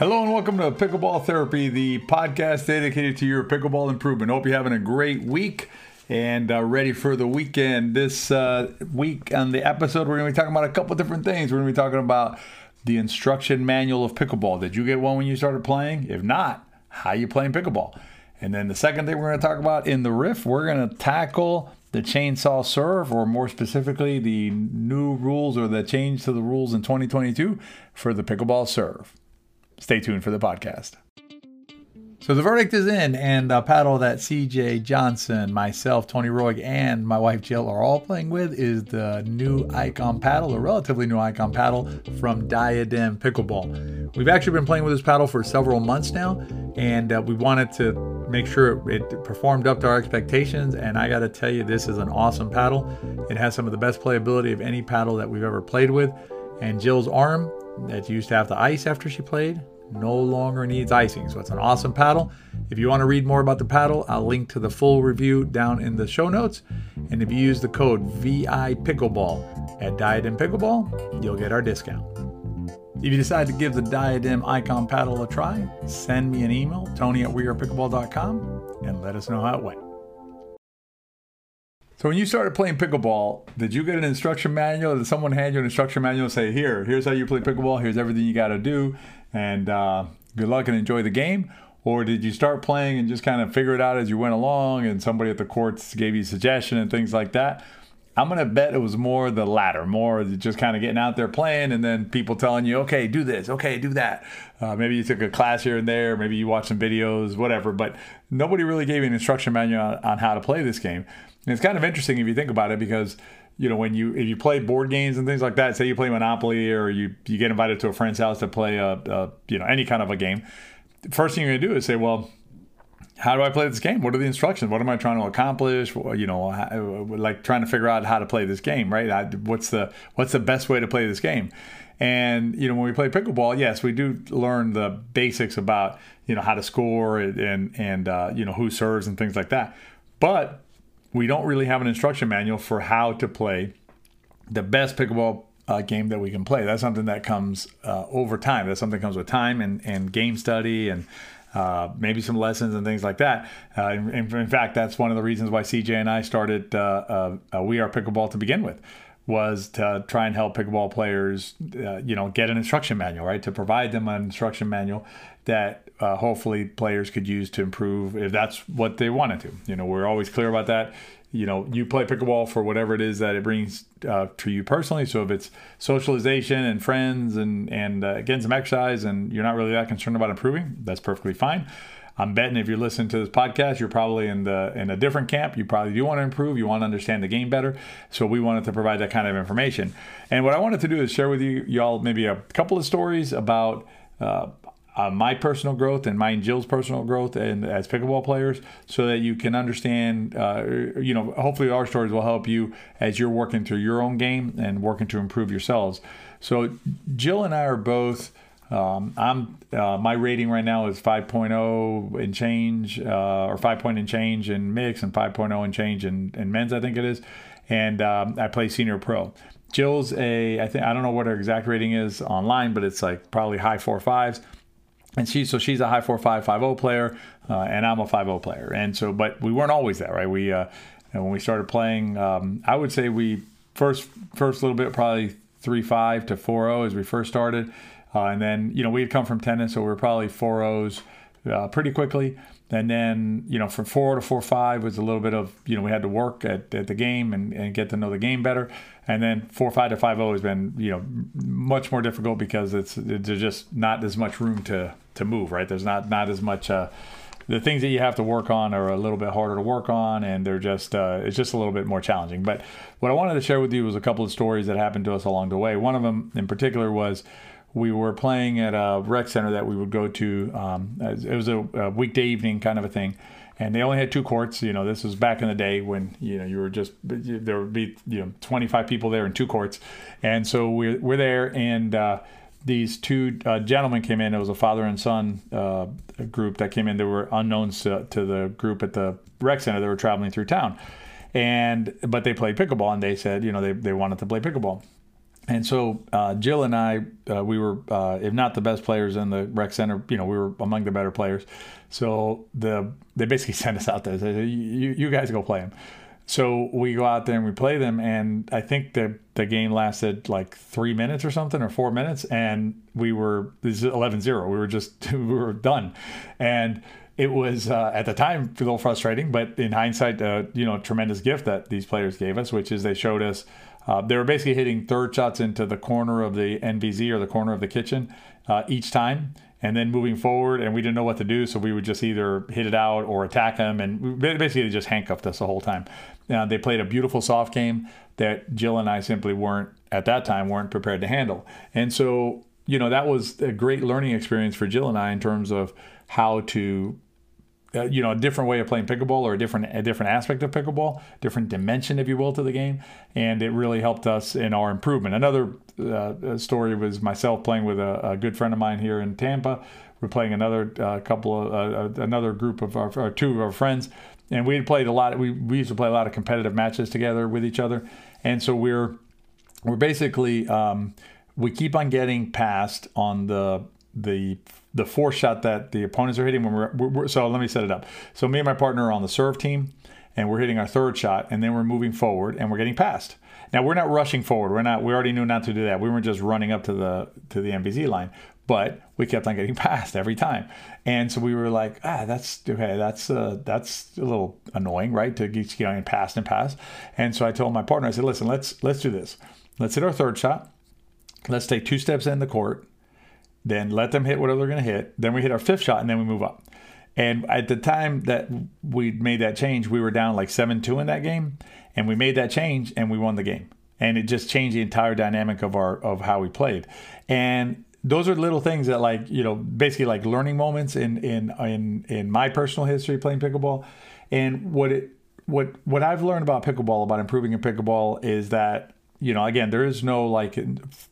Hello and welcome to Pickleball Therapy, the podcast dedicated to your pickleball improvement. Hope you're having a great week and uh, ready for the weekend. This uh, week on the episode, we're going to be talking about a couple different things. We're going to be talking about the instruction manual of pickleball. Did you get one when you started playing? If not, how you playing pickleball? And then the second thing we're going to talk about in the riff, we're going to tackle the chainsaw serve, or more specifically, the new rules or the change to the rules in 2022 for the pickleball serve. Stay tuned for the podcast. So the verdict is in, and a paddle that CJ Johnson, myself, Tony Roig, and my wife Jill are all playing with is the new Icon paddle, a relatively new Icon paddle from Diadem Pickleball. We've actually been playing with this paddle for several months now, and uh, we wanted to make sure it performed up to our expectations. And I got to tell you, this is an awesome paddle. It has some of the best playability of any paddle that we've ever played with. And Jill's arm that used to have the ice after she played no longer needs icing. So it's an awesome paddle. If you want to read more about the paddle, I'll link to the full review down in the show notes. And if you use the code VI Pickleball at Diadem Pickleball, you'll get our discount. If you decide to give the Diadem Icon paddle a try, send me an email, tony at wearepickleball.com, and let us know how it went. So when you started playing pickleball, did you get an instruction manual? Did someone hand you an instruction manual and say, "Here, here's how you play pickleball. Here's everything you got to do, and uh, good luck and enjoy the game"? Or did you start playing and just kind of figure it out as you went along, and somebody at the courts gave you suggestion and things like that? I'm gonna bet it was more the latter, more just kind of getting out there playing, and then people telling you, "Okay, do this. Okay, do that." Uh, maybe you took a class here and there, maybe you watched some videos, whatever. But nobody really gave you an instruction manual on, on how to play this game. And it's kind of interesting if you think about it because you know when you if you play board games and things like that, say you play Monopoly or you you get invited to a friend's house to play a, a you know any kind of a game, first thing you're gonna do is say, well, how do I play this game? What are the instructions? What am I trying to accomplish? You know, like trying to figure out how to play this game, right? What's the what's the best way to play this game? And you know, when we play pickleball, yes, we do learn the basics about you know how to score and and uh, you know who serves and things like that. But we don't really have an instruction manual for how to play the best pickleball uh, game that we can play. That's something that comes uh, over time. That's something that comes with time and, and game study and uh, maybe some lessons and things like that. Uh, in, in, fact, that's one of the reasons why CJ and I started uh, uh, We Are Pickleball to begin with was to try and help pickleball players, you know, get an instruction manual, right? To provide them an instruction manual that uh, hopefully players could use to improve if that's what they wanted to. You know, we're always clear about that. You know, you play pickleball for whatever it is that it brings uh, to you personally. So if it's socialization and friends and and uh, getting some exercise, and you're not really that concerned about improving, that's perfectly fine. I'm betting if you're listening to this podcast, you're probably in the in a different camp. You probably do want to improve. You want to understand the game better. So we wanted to provide that kind of information. And what I wanted to do is share with you y'all maybe a couple of stories about uh, uh, my personal growth and and Jill's personal growth and as pickleball players so that you can understand, uh, you know, hopefully our stories will help you as you're working through your own game and working to improve yourselves. So Jill and I are both. Um, I'm uh, my rating right now is 5.0 and change, uh, or 5 point and change in mix, and 5.0 and change in, in men's. I think it is, and um, I play senior pro. Jill's a I think I don't know what her exact rating is online, but it's like probably high four fives and she so she's a high four five five zero player, uh, and I'm a five zero player. And so, but we weren't always that, right? We uh, when we started playing, um, I would say we first first little bit probably three five to four zero as we first started, uh, and then you know we had come from tennis, so we were probably four O's uh, pretty quickly. And then, you know, from four to four five was a little bit of, you know, we had to work at, at the game and, and get to know the game better. And then four five to five zero has been, you know, much more difficult because it's there's just not as much room to to move, right? There's not not as much. Uh, the things that you have to work on are a little bit harder to work on, and they're just uh, it's just a little bit more challenging. But what I wanted to share with you was a couple of stories that happened to us along the way. One of them in particular was we were playing at a rec center that we would go to. Um, it was a, a, weekday evening kind of a thing, and they only had two courts. You know, this was back in the day when you know you were just there would be you know 25 people there in two courts, and so we're we're there and. Uh, these two uh, gentlemen came in. It was a father and son uh, group that came in. They were unknowns to, to the group at the rec center. They were traveling through town, and but they played pickleball, and they said, you know, they, they wanted to play pickleball. And so uh, Jill and I, uh, we were, uh, if not the best players in the rec center, you know, we were among the better players. So the they basically sent us out there. They said, you, you guys go play them. So we go out there and we play them, and I think the the game lasted like three minutes or something, or four minutes, and we were this is 11-0. We were just we were done, and it was uh, at the time a little frustrating, but in hindsight, uh, you know, tremendous gift that these players gave us, which is they showed us uh, they were basically hitting third shots into the corner of the NVZ or the corner of the kitchen uh, each time, and then moving forward, and we didn't know what to do, so we would just either hit it out or attack them, and basically just handcuffed us the whole time. Uh, they played a beautiful soft game that Jill and I simply weren't at that time weren't prepared to handle, and so you know that was a great learning experience for Jill and I in terms of how to uh, you know a different way of playing pickleball or a different a different aspect of pickleball, different dimension, if you will, to the game, and it really helped us in our improvement. Another uh, story was myself playing with a, a, good friend of mine here in Tampa. We're playing another uh, couple of uh, uh, another group of our two of our friends, and we had played a lot. We we used to play a lot of competitive matches together with each other, and so we're we're basically um, we keep on getting passed on the the the four shot that the opponents are hitting when we're, we're, so let me set it up. So me and my partner are on the serve team, and we're hitting our third shot, and then we're moving forward and we're getting passed. Now we're not rushing forward. We're not. We already knew not to do that. We weren't just running up to the to the NVZ line, but we kept on getting passed every time. And so we were like, ah, that's okay. That's uh, that's a little annoying, right? To keep getting passed and passed. And so I told my partner, I said, listen, let's let's do this. Let's hit our third shot. Let's take two steps in the court then let them hit whatever they're going to hit. Then we hit our fifth shot, and then we move up. And at the time that we made that change, we were down like 7 2 in that game. And we made that change and we won the game. And it just changed the entire dynamic of our of how we played. And those are little things that like, you know, basically like learning moments in in in in my personal history playing pickleball. And what it what what I've learned about pickleball, about improving in pickleball is that you know, again, there is no like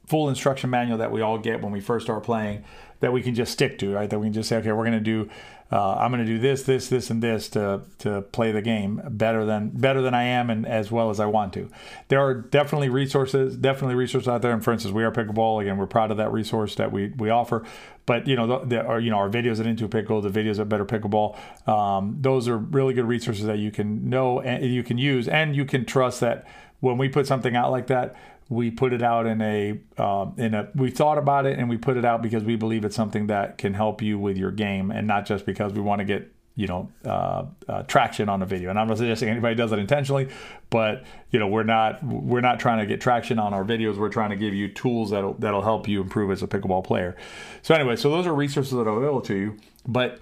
full instruction manual that we all get when we first start playing that we can just stick to, right? That we can just say, okay, we're going to do, uh, I'm going to do this, this, this, and this to to play the game better than better than I am and as well as I want to. There are definitely resources, definitely resources out there. And for instance, we are pickleball. Again, we're proud of that resource that we we offer. But you know, the, the our, you know our videos at In2Pickle, the videos at Better Pickleball, um, those are really good resources that you can know and you can use, and you can trust that when we put something out like that, we put it out in a uh, in a we thought about it and we put it out because we believe it's something that can help you with your game and not just because we want to get you know uh, uh, traction on a video. And i'm not suggesting anybody does it intentionally but you know we're not we're not trying to get traction on our videos. We're trying to give you tools that'll that'll help you improve as a pickleball player. So anyway so those are resources that are available to you. But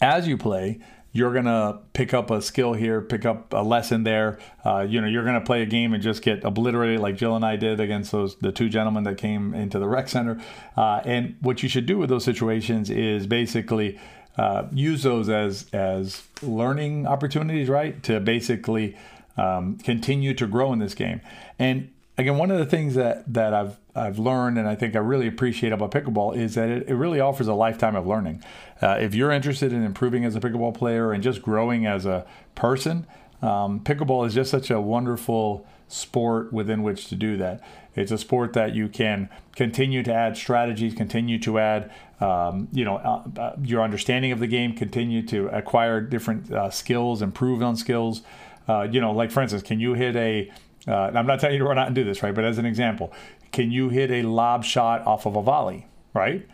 as you play you're gonna pick up a skill here, pick up a lesson there. Uh, you know, you're gonna play a game and just get obliterated like Jill and I did against those the two gentlemen that came into the rec center. Uh, and what you should do with those situations is basically uh, use those as as learning opportunities, right? To basically um, continue to grow in this game. And again, one of the things that that I've I've learned and I think I really appreciate about pickleball is that it, it really offers a lifetime of learning. Uh, if you're interested in improving as a pickleball player and just growing as a person, um, pickleball is just such a wonderful sport within which to do that. It's a sport that you can continue to add strategies, continue to add, um, you know, uh, uh, your understanding of the game, continue to acquire different uh, skills, improve on skills. Uh, you know, like for instance, can you hit a uh, I'm not telling you to run out and do this, right? But as an example, can you hit a lob shot off of a volley, right?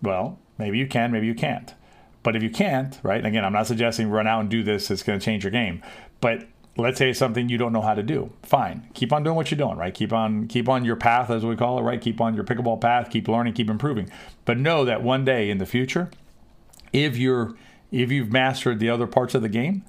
Well, maybe you can, maybe you can't. But if you can't, right? Again, I'm not suggesting run out and do this. It's going to change your game. But let's say it's something you don't know how to do. Fine, keep on doing what you're doing, right? Keep on keep on your path, as we call it, right? Keep on your pickleball path. Keep learning, keep improving. But know that one day in the future, if you're if you've mastered the other parts of the game,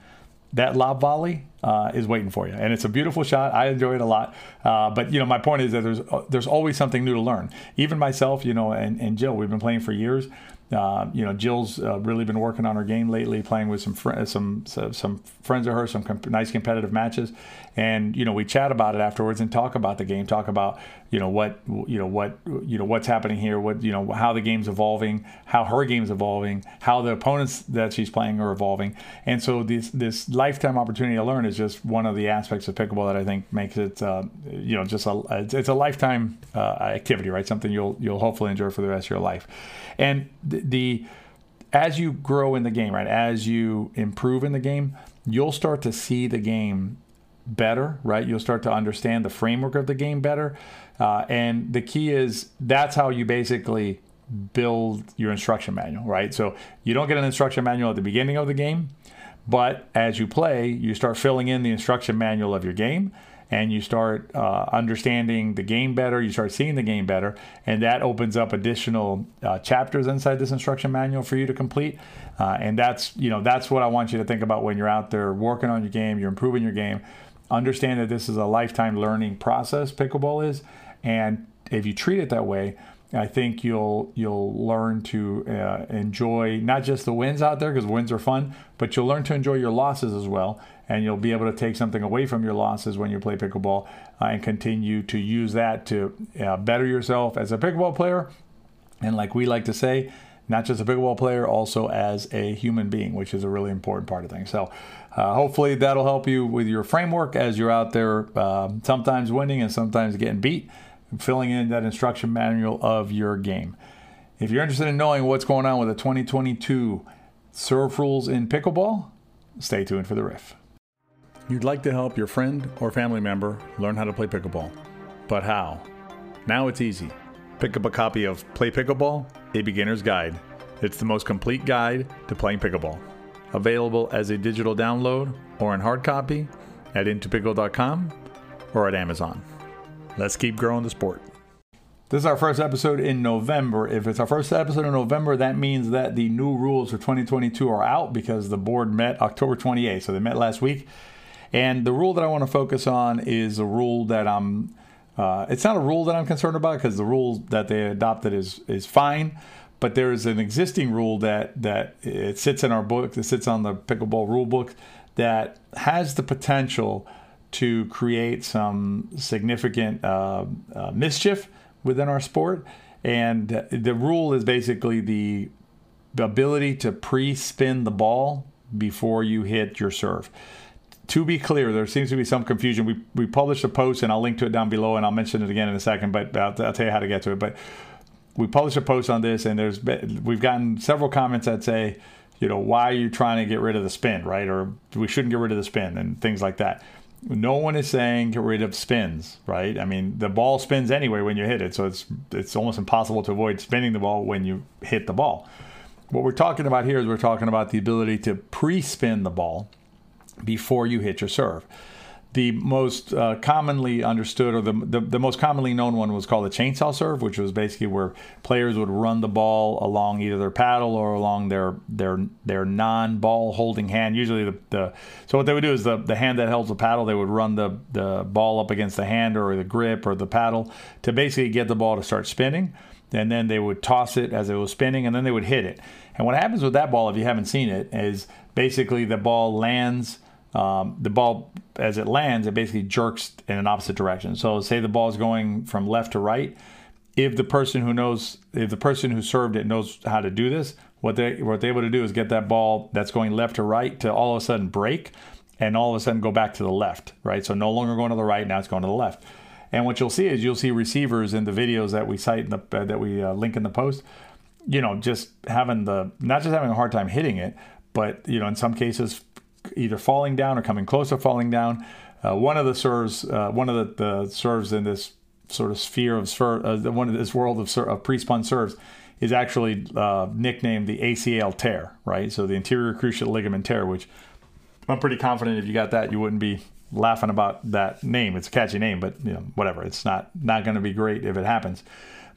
that lob volley uh, is waiting for you, and it's a beautiful shot. I enjoy it a lot. Uh, but you know, my point is that there's uh, there's always something new to learn. Even myself, you know, and, and Jill, we've been playing for years. Uh, you know, Jill's uh, really been working on her game lately, playing with some fr- some some friends of hers, some comp- nice competitive matches, and you know, we chat about it afterwards and talk about the game, talk about you know what you know what you know what's happening here, what you know how the game's evolving, how her game's evolving, how the opponents that she's playing are evolving, and so this this lifetime opportunity to learn is just one of the aspects of pickleball that I think makes it, uh, you know, just a it's a lifetime uh, activity, right? Something you'll you'll hopefully enjoy for the rest of your life. And the, the as you grow in the game, right? As you improve in the game, you'll start to see the game better, right? You'll start to understand the framework of the game better. Uh, and the key is that's how you basically build your instruction manual, right? So you don't get an instruction manual at the beginning of the game, but as you play, you start filling in the instruction manual of your game and you start uh, understanding the game better, you start seeing the game better, and that opens up additional uh, chapters inside this instruction manual for you to complete. Uh, and that's you know that's what I want you to think about when you're out there working on your game, you're improving your game. Understand that this is a lifetime learning process. Pickleball is, and if you treat it that way, I think you'll you'll learn to uh, enjoy not just the wins out there because wins are fun, but you'll learn to enjoy your losses as well, and you'll be able to take something away from your losses when you play pickleball uh, and continue to use that to uh, better yourself as a pickleball player, and like we like to say, not just a pickleball player, also as a human being, which is a really important part of things. So. Uh, hopefully that'll help you with your framework as you're out there, uh, sometimes winning and sometimes getting beat filling in that instruction manual of your game. If you're interested in knowing what's going on with the 2022 serve rules in pickleball, stay tuned for the riff. You'd like to help your friend or family member learn how to play pickleball, but how? Now it's easy. Pick up a copy of Play Pickleball, a beginner's guide. It's the most complete guide to playing pickleball. Available as a digital download or in hard copy at In2Pickle.com or at Amazon. Let's keep growing the sport. This is our first episode in November. If it's our first episode in November, that means that the new rules for 2022 are out because the board met October 28th. So they met last week. And the rule that I want to focus on is a rule that I'm. Uh, it's not a rule that I'm concerned about because the rule that they adopted is is fine, but there is an existing rule that that it sits in our book, that sits on the pickleball rule book, that has the potential to create some significant uh, uh, mischief within our sport. And the rule is basically the ability to pre spin the ball before you hit your serve. To be clear, there seems to be some confusion. We, we published a post, and I'll link to it down below, and I'll mention it again in a second, but I'll, I'll tell you how to get to it. But we published a post on this, and there's we've gotten several comments that say, you know, why are you trying to get rid of the spin, right? Or we shouldn't get rid of the spin and things like that. No one is saying get rid of spins, right? I mean, the ball spins anyway when you hit it, so it's it's almost impossible to avoid spinning the ball when you hit the ball. What we're talking about here is we're talking about the ability to pre-spin the ball before you hit your serve the most uh, commonly understood or the, the, the, most commonly known one was called the chainsaw serve, which was basically where players would run the ball along either their paddle or along their their their non-ball holding hand. Usually the, the so what they would do is the, the hand that holds the paddle, they would run the, the ball up against the hand or the grip or the paddle to basically get the ball to start spinning. And then they would toss it as it was spinning and then they would hit it. And what happens with that ball, if you haven't seen it, is basically the ball lands – um, the ball as it lands, it basically jerks in an opposite direction. So say the ball is going from left to right. If the person who knows, if the person who served it knows how to do this, what they what they're able to do is get that ball that's going left to right to all of a sudden break, and all of a sudden go back to the left, right? So no longer going to the right, now it's going to the left. And what you'll see is you'll see receivers in the videos that we cite in the uh, that we uh, link in the post, you know, just having the not just having a hard time hitting it, but you know, in some cases either falling down or coming close to falling down. Uh, one of the serves, uh, one of the, the, serves in this sort of sphere of serve, uh, one of this world of, of pre-spun serves is actually uh, nicknamed the ACL tear, right? So the anterior cruciate ligament tear, which I'm pretty confident if you got that, you wouldn't be laughing about that name. It's a catchy name, but you know, whatever. It's not not going to be great if it happens.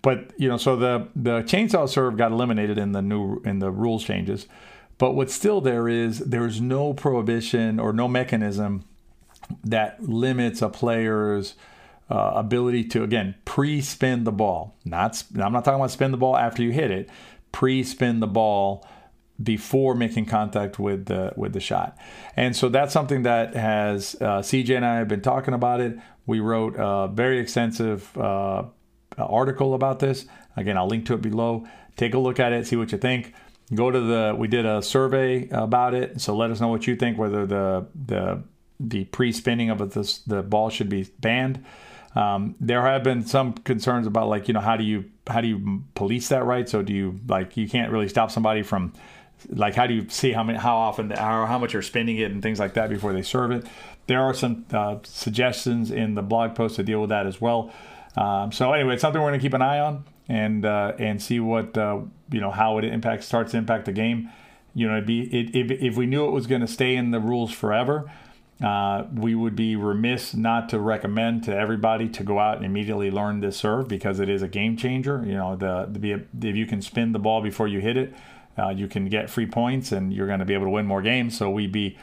But you know, so the the chainsaw serve got eliminated in the new in the rules changes. But what's still there is there's no prohibition or no mechanism that limits a player's uh, ability to again pre-spin the ball. Not I'm not talking about spin the ball after you hit it. Pre-spin the ball before making contact with the with the shot. And so that's something that has uh, CJ and I have been talking about it. We wrote a very extensive uh, article about this. Again, I'll link to it below. Take a look at it, see what you think go to the we did a survey about it so let us know what you think whether the the the pre-spinning of the, the ball should be banned. Um, there have been some concerns about like you know how do you how do you police that right? So do you like you can't really stop somebody from like how do you see how many how often how, how much you're spending it and things like that before they serve it? There are some uh, suggestions in the blog post to deal with that as well. Um, so anyway, it's something we're going to keep an eye on and uh, and see what uh, you know how it impacts starts to impact the game. You know, it'd be it, if if we knew it was going to stay in the rules forever, uh, we would be remiss not to recommend to everybody to go out and immediately learn this serve because it is a game changer. You know, the, the if you can spin the ball before you hit it, uh, you can get free points and you're going to be able to win more games. So we'd be,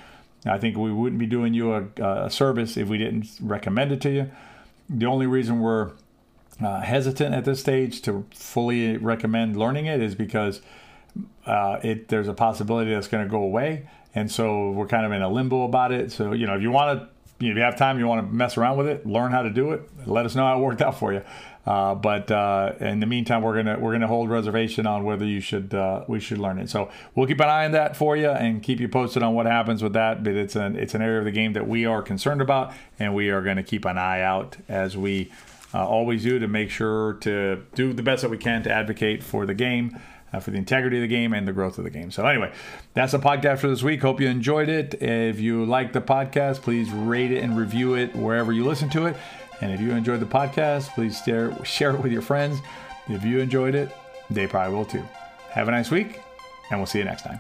I think we wouldn't be doing you a, a service if we didn't recommend it to you. The only reason we're uh, hesitant at this stage to fully recommend learning it is because uh, it there's a possibility that's going to go away and so we're kind of in a limbo about it. So, you know, if you want to, if you have time, you want to mess around with it, learn how to do it, let us know how it worked out for you. Uh, but uh, in the meantime, we're gonna we're gonna hold reservation on whether you should uh, we should learn it. So we'll keep an eye on that for you and keep you posted on what happens with that. But it's an it's an area of the game that we are concerned about, and we are going to keep an eye out as we uh, always do to make sure to do the best that we can to advocate for the game uh, for the integrity of the game and the growth of the game. So, anyway, that's the podcast for this week. Hope you enjoyed it. If you like the podcast, please rate it and review it wherever you listen to it. And if you enjoyed the podcast, please share, share it with your friends. If you enjoyed it, they probably will too. Have a nice week, and we'll see you next time.